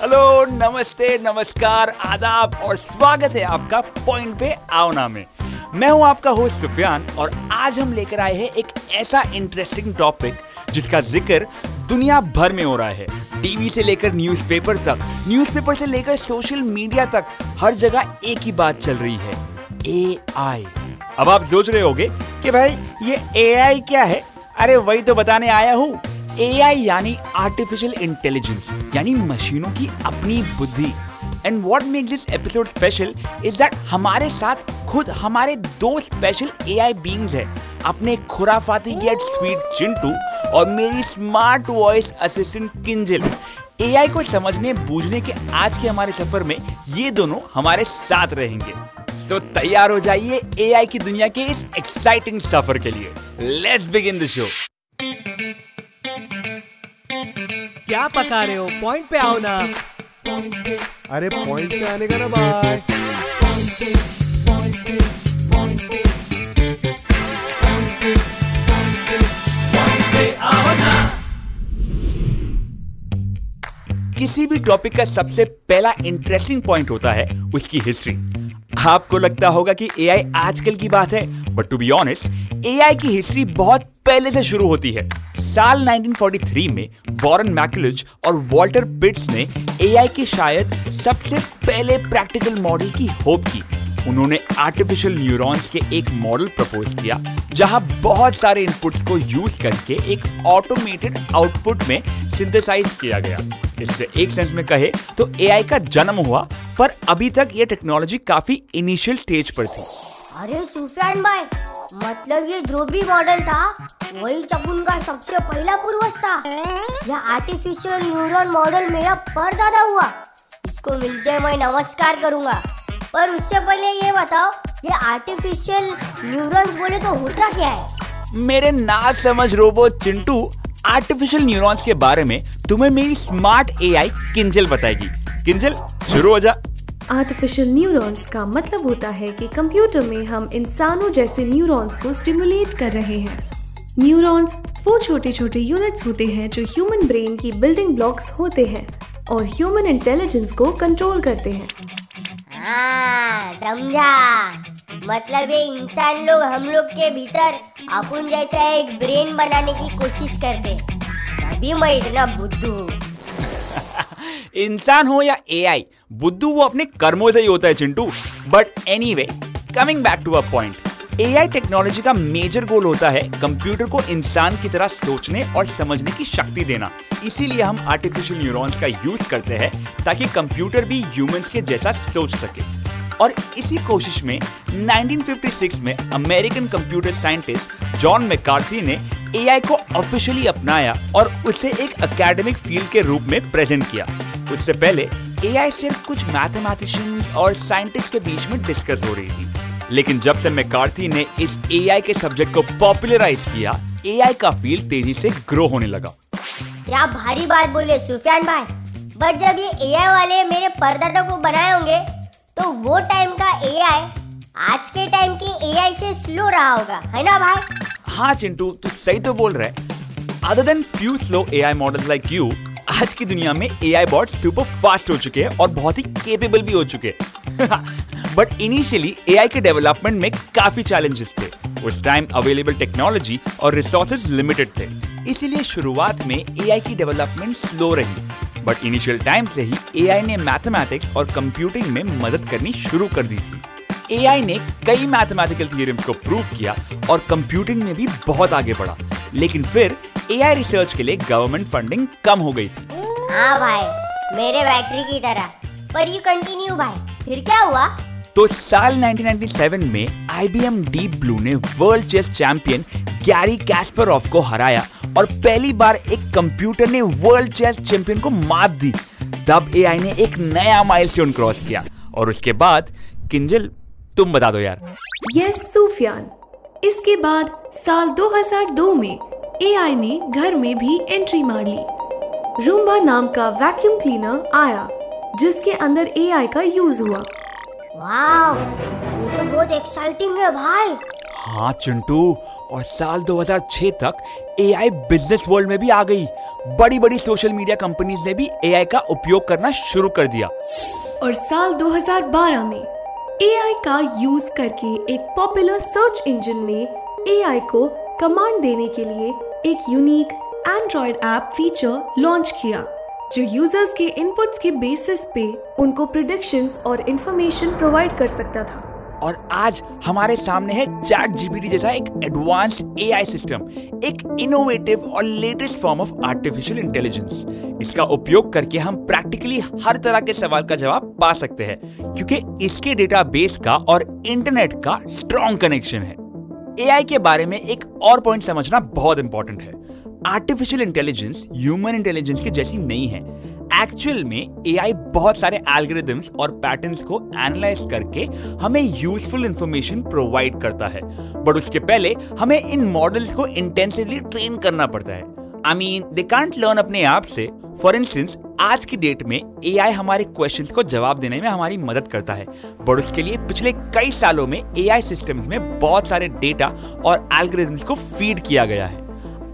Hello, नमस्ते, नमस्कार, आदाब और स्वागत है आपका पॉइंट पे आवना में। मैं हूँ आपका होस्ट सुफियान और आज हम लेकर आए हैं एक ऐसा इंटरेस्टिंग टॉपिक जिसका ज़िक्र दुनिया भर में हो रहा है। टीवी से लेकर न्यूज़पेपर तक न्यूज़पेपर से लेकर सोशल मीडिया तक हर जगह एक ही बात चल रही है ए आई अब आप सोच रहे होगे कि भाई, ये ए आई क्या है? अरे, वही तो बताने आया हूँ। ए आई यानी आर्टिफिशियल इंटेलिजेंस यानी मशीनों की अपनी बुद्धि। And what make this episode special is that हमारे साथ खुद हमारे दो स्पेशल ए आई बींग्स है। अपने खुराफाती गेट स्वीट चिंटू और मेरी smart voice assistant Kinjal. AI को समझने बूझने के आज के हमारे सफ़र में ये दोनों हमारे साथ रहेंगे। सो so, तैयार हो जाइए एआई की दुनिया के इस एक्साइटिंग सफ़र के लिए। लेट्स बिगिन द शो क्या पका रहे हो? पॉइंट पे आओ ना। अरे पॉइंट पे आने का ना बाय किसी भी टॉपिक का सबसे पहला इंटरेस्टिंग पॉइंट होता है उसकी हिस्ट्री आपको लगता होगा कि एआई आजकल की बात है but to be honest AI की हिस्ट्री बहुत पहले से शुरू होती है। साल 1943 में वॉरेन मैकुलज और वॉल्टर पिट्स ने एआई के शायद सबसे पहले प्रैक्टिकल मॉडल की होप की। उन्होंने आर्टिफिशियल न्यूरॉन्स के एक मॉडल प्रपोज किया, जहाँ बहुत सारे इनपुट्स को यूज़ करके एक ऑटोमेटेड आउटपुट में सिंथेसाइज किया गया। इससे एक सेंस में कहे तो एआई का जन्म हुआ, पर अभी तक ये टेक्नोलॉजी काफ़ी इनिशियल स्टेज पर थी। अरे सुफियान भाई मतलब ये जो भी मॉडल था, वही चकुन का सबसे पहला पूर्वज था। यह आर्टिफिशियल न्यूरॉन मॉडल मेरा परदादा हुआ। इसको मिलते मैं नमस्कार करूँगा। पर उससे पहले ये बताओ, ये आर्टिफिशियल न्यूरॉन्स बोले तो होता क्या है? मेरे ना समझ रोबो चिंटू आर्टिफिशियल न्यूरॉन्स के बारे में तुम्हें मेरी स्मार्ट एआई किंजल बताएगी। किंजल, शुरू हो जा। आर्टिफिशियल न्यूरॉन्स का मतलब होता है कि कंप्यूटर में हम इंसानों जैसे न्यूरॉन्स को स्टिमुलेट कर रहे हैं। न्यूरॉन्स वो छोटे छोटे यूनिट्स होते हैं जो ह्यूमन ब्रेन की बिल्डिंग ब्लॉक्स होते हैं और ह्यूमन इंटेलिजेंस को कंट्रोल करते हैं। हाँ समझा। मतलब ये इंसान लोग हम लोग के भीतर अपन जैसा एक ब्रेन बनाने की कोशिश करते तभी मैं इतना बुद्धू हूँ। इंसान हो या एआई बुद्धू वो अपने कर्मों से ही होता है, Chintu. But anyway coming back to a point AI technology का मेजर गोल होता है कंप्यूटर को इंसान की तरह सोचने और समझने की शक्ति देना। इसीलिए हम आर्टिफिशियल न्यूरॉन्स का यूज़ करते हैं, ताकि कंप्यूटर भी ह्यूमंस के जैसा सोच सके। और इसी कोशिश में 1956 में American computer scientist John McCarthy ने एआई को ऑफिशियली अपनाया और उसे एक एकेडमिक फ़ील्ड के रूप में प्रेजेंट किया। उससे पहले एआई सिर्फ़ कुछ मैथमेटिशियंस और साइंटिस्ट के बीच में डिस्कस हो रही थी। लेकिन जब से मैकार्थी ने इस एआई के सब्जेक्ट को पॉपुलराइज किया एआई का फ़ील्ड तेज़ी से ग्रो होने लगा। क्या भारी बात बोले सुफियान भाई? बट जब ये एआई वाले मेरे परदादा को बनाए होंगे तो वो टाइम का एआई आज के टाइम की एआई से स्लो रहा होगा है ना भाई? हाँ चिंटू तू सही तो बोल रहा है। Other than few slow AI models like you आज की दुनिया में एआई बॉट सुपर फास्ट हो चुके हैं और बहुत ही केपेबल भी हो चुके हैं। बट इनिशियली एआई के डेवलपमेंट में काफ़ी चैलेंजेस थे। उस टाइम अवेलेबल टेक्नोलॉजी और रिसोर्सेज लिमिटेड थे। इसीलिए शुरुआत में एआई की डेवलपमेंट स्लो रही। बट इनिशियल टाइम से ही एआई ने मैथमेटिक्स और कंप्यूटिंग में मदद करनी शुरू कर दी थी। एआई ने कई मैथमेटिकल थ्योरम्स को प्रूव किया और कंप्यूटिंग में भी बहुत आगे बढ़ा। लेकिन फिर एआई रिसर्च के लिए गवर्नमेंट फंडिंग कम हो गई थी। हाँ भाई मेरे बैटरी की तरह। पर यू कंटिन्यू भाई फिर क्या हुआ? तो साल 1997 में IBM डीप ब्लू ने world chess champion Garry Kasparov को हराया और पहली बार एक कंप्यूटर ने वर्ल्ड चेस चैंपियन को मात दी। तब एआई ने एक नया माइलस्टोन क्रॉस किया। और उसके बाद किंजल तुम बता दो यार। यस सूफियान इसके बाद साल 2002 में एआई ने घर में भी एंट्री मार ली। रूम्बा नाम का वैक्यूम क्लीनर आया जिसके अंदर एआई का यूज़ हुआ। वाह ये तो बहुत एक्साइटिंग है भाई। हाँ चिंटू और साल 2006 तक एआई बिज़नेस वर्ल्ड में भी आ गई। बड़ी बड़ी सोशल मीडिया कंपनीज़ ने भी एआई का उपयोग करना शुरू कर दिया। और साल 2012 में एआई का यूज़ करके एक पॉपुलर सर्च इंजन ने एआई को कमांड देने के लिए एक unique android app feature launch किया, जो यूज़र्स के इनपुट्स के बेसिस पे उनको प्रिडिक्शंस और इंफॉर्मेशन प्रोवाइड कर सकता था। और आज हमारे सामने है चैट जीपीटी जैसा एक एडवांस्ड एआई सिस्टम एक इनोवेटिव और latest form of artificial intelligence इसका उपयोग करके हम प्रैक्टिकली हर तरह के सवाल का जवाब पा सकते हैं, क्योंकि इसके डेटाबेस का और इंटरनेट का स्ट्रॉन्ग कनेक्शन है। एआई के बारे में एक और पॉइंट समझना बहुत इंपॉर्टेंट है। आर्टिफिशियल इंटेलिजेंस ह्यूमन इंटेलिजेंस की जैसी नहीं है। एक्चुअल में एआई बहुत सारे एल्गोरिदम्स और पैटर्न्स को एनालाइज करके हमें यूजफुल इंफॉर्मेशन प्रोवाइड करता है। बट उसके पहले हमें इन मॉडल्स को इंटेंसिवली ट्रेन करना पड़ता है। I mean they can't learn अपने आप से। फॉर इंस्टेंस आज की डेट में एआई हमारे क्वेश्चंस को जवाब देने में हमारी मदद करता है। बट उसके लिए पिछले कई सालों में एआई सिस्टम्स में बहुत सारे डेटा और एल्गोरिदम्स को फ़ीड किया गया है।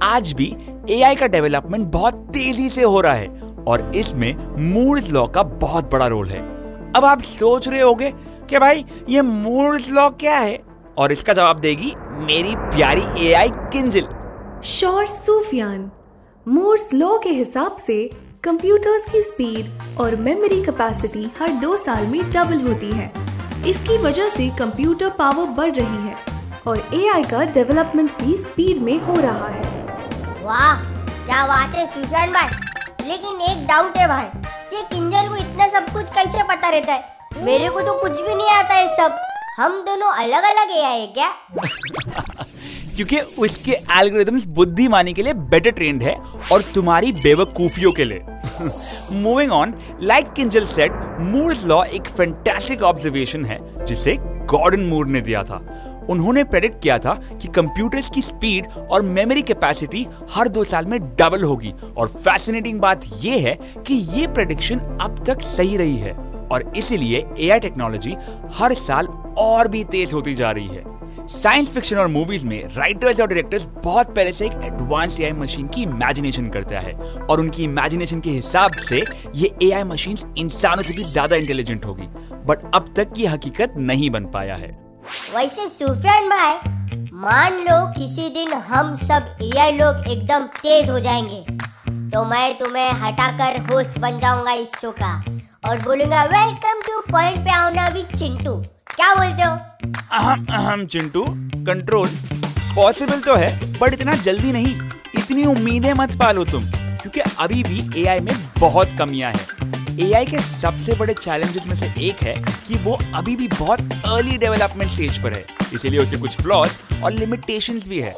आज भी एआई का डेवलपमेंट बहुत तेज़ी से हो रहा है और इसमें मूर्स लॉ का बहुत बड़ा रोल है। अब आप सोच रहे होगे कि भाई, ये मूर्स लॉ क्या है? और इसका जवाब देगी मेरी प्यारी एआई किंजल। शोर सूफियान मोर्स लॉ के हिसाब से कंप्यूटर्स की स्पीड और मेमोरी कैपेसिटी हर दो साल में डबल होती है। इसकी वजह से कंप्यूटर पावर बढ़ रही है और एआई का डेवलपमेंट भी स्पीड में हो रहा है। वाह, क्या बात है सुफियान भाई। लेकिन एक डाउट है भाई ये किंजल को इतना सब कुछ कैसे पता रहता है? मेरे को तो कुछ भी नहीं आता है सब। हम दोनों अलग अलग एआई है क्या? क्योंकि उसके एल्गोरिथम्स बुद्धिमानी के लिए बेटर ट्रेंड है और तुम्हारी बेवकूफियों के लिए। Moving on like Kinjal said Moore's law एक फैंटास्टिक ऑब्जर्वेशन है, जिसे गॉर्डन मूर ने दिया था। उन्होंने प्रेडिक्ट किया था कि कंप्यूटर्स की स्पीड और मेमोरी कैपेसिटी हर दो साल में डबल होगी। और फैसिनेटिंग बात यह है कि ये प्रेडिक्शन अब तक सही रही है। और इसीलिए एआई टेक्नोलॉजी हर साल और भी तेज होती जा रही है। साइंस फिक्शन और मूवीज़ में राइटर्स और डायरेक्टर्स बहुत पहले से एक एडवांस्ड एआई मशीन की इमेजिनेशन करता है। और उनकी इमेजिनेशन के हिसाब से ये एआई मशीन इंसानों से भी ज़्यादा इंटेलिजेंट होगी। बट अब तक ये हकीकत नहीं बन पाया है। वैसे सुफियान भाई, मान लो किसी दिन हम सब एआई लोग एकदम तेज हो जाएँगे तो मैं तुम्हें हटाकर होस्ट बन जाऊँगा इस शो का। और बोलूँगा वेलकम टू पॉइंट पे आओ ना विद चिंटू। क्या बोलते हो? अहम अहम चिंटू कंट्रोल पॉसिबल तो है बट इतना जल्दी नहीं। इतनी उम्मीदें मत पालो तुम, क्योंकि अभी भी एआई में बहुत कमियाँ हैं। एआई के सबसे बड़े चैलेंजेस में से एक है कि वो अभी भी बहुत अर्ली डेवलपमेंट स्टेज पर है। इसीलिए उसके कुछ फ्लॉज और लिमिटेशंस भी है।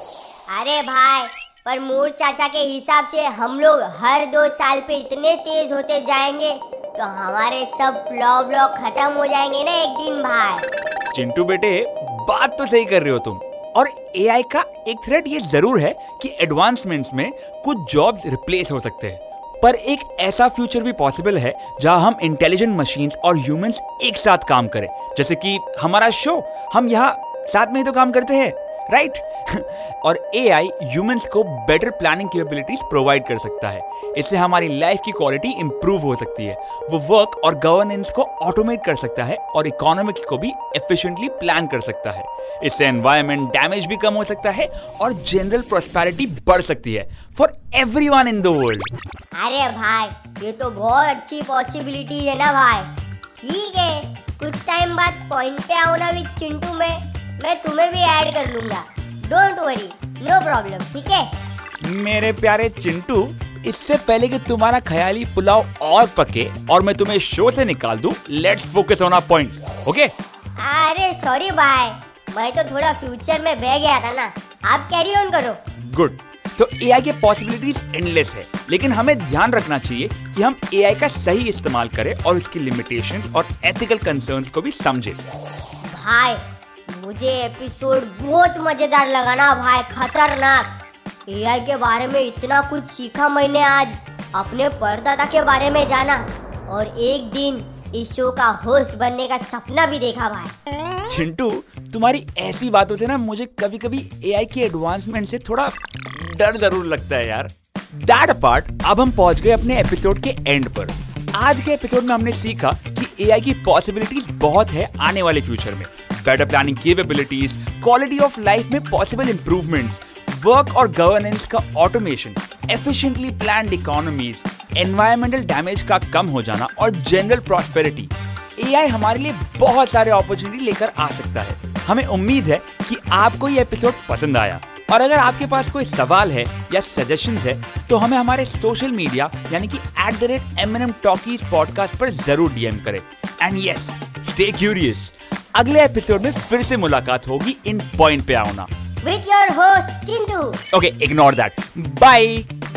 अरे भाई पर मोर चाचा के हिसाब से हम लोग हर दो साल पे इतने तेज होते जाएँगे तो हमारे सब फ्लॉ ब्लॉ खत्म हो जाएँगे ना एक दिन भाई। चिंटू बेटे बात तो सही कर रहे हो तुम। और एआई का एक थ्रेट ये ज़रूर है कि एडवांसमेंट्स में कुछ जॉब्स रिप्लेस हो सकते हैं। पर एक ऐसा फ्यूचर भी पॉसिबल है, जहाँ हम इंटेलिजेंट मशीन और ह्यूमंस एक साथ काम करें। जैसे कि हमारा शो हम यहाँ साथ में ही तो काम करते हैं। राइट और ए आई ह्यूमन्स को बेटर प्लानिंग कैपेबिलिटीज प्रोवाइड कर सकता है। इससे हमारी लाइफ की क्वालिटी इंप्रूव हो सकती है। वो वर्क और गवर्नेंस को ऑटोमेट कर सकता है और इकोनॉमिक्स को भी एफिशिएंटली प्लान कर सकता है। इससे एनवायरमेंट डैमेज भी कम हो सकता है और जनरल प्रोस्पेरिटी बढ़ सकती है। For every in the world अरे भाई, ये तो बहुत अच्छी पॉसिबिलिटी है ना भाई। ठीक है, कुछ टाइम बाद पॉइंट पे आओ ना विद चिंटू में। मैं तुम्हें भी ऐड कर लूँगा। डोंट वरी नो प्रॉब्लम ठीक है? मेरे प्यारे चिंटू इससे पहले कि तुम्हारा ख्याली पुलाव और पके और मैं तुम्हें शो से निकाल दूँ, let's focus on our point okay अरे सॉरी भाई। मैं तो थोड़ा फ्यूचर में बह गया था ना। आप कैरी ऑन करो। गुड सो एआई के पॉसिबिलिटीज एंडलेस है लेकिन हमें ध्यान रखना चाहिए कि हम एआई का सही इस्तेमाल करें और उसकी लिमिटेशंस और एथिकल कंसर्न्स को भी समझे। भाई मुझे एपिसोड बहुत मज़ेदार लगा ना भाई, खतरनाक। एआई के बारे में इतना कुछ सीखा मैंने आज, अपने परदादा के बारे में जाना। और एक दिन इस शो का होस्ट बनने का सपना भी देखा भाई। चिंटू, तुम्हारी ऐसी बातों से ना मुझे कभी कभी एआई की एडवांसमेंट से थोड़ा डर ज़रूर लगता है यार। दैट पार्ट अब हम पहुँच गए अपने एपिसोड के एंड पर। आज के एपिसोड में हमने सीखा कि एआई की पॉसिबिलिटीज बहुत है आने वाले फ्यूचर में। Better planning capabilities quality of life में पॉसिबल इंप्रूवमेंट्स वर्क और गवर्नेंस का automation efficiently planned economies environmental damage का कम हो जाना और जनरल प्रॉस्पेरिटी एआई हमारे लिए बहुत सारे अपॉर्चुनिटी लेकर आ सकता है। हमें उम्मीद है कि आपको ये एपिसोड पसंद आया। और अगर आपके पास कोई सवाल है या सजेशन है तो हमें हमारे सोशल मीडिया यानी कि at the rate M N M talkies podcast पर ज़रूर डीएम करें। एंड यस स्टे क्यूरियस अगले एपिसोड में फिर से मुलाकात होगी इन पॉइंट पे आओ ना with your host Chintu okay ignore that bye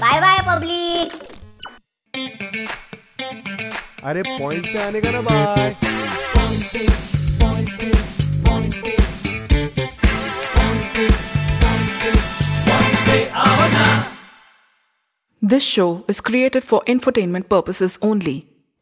bye bye public अरे पॉइंट पे आने का ना bye This show is created for infotainment purposes only.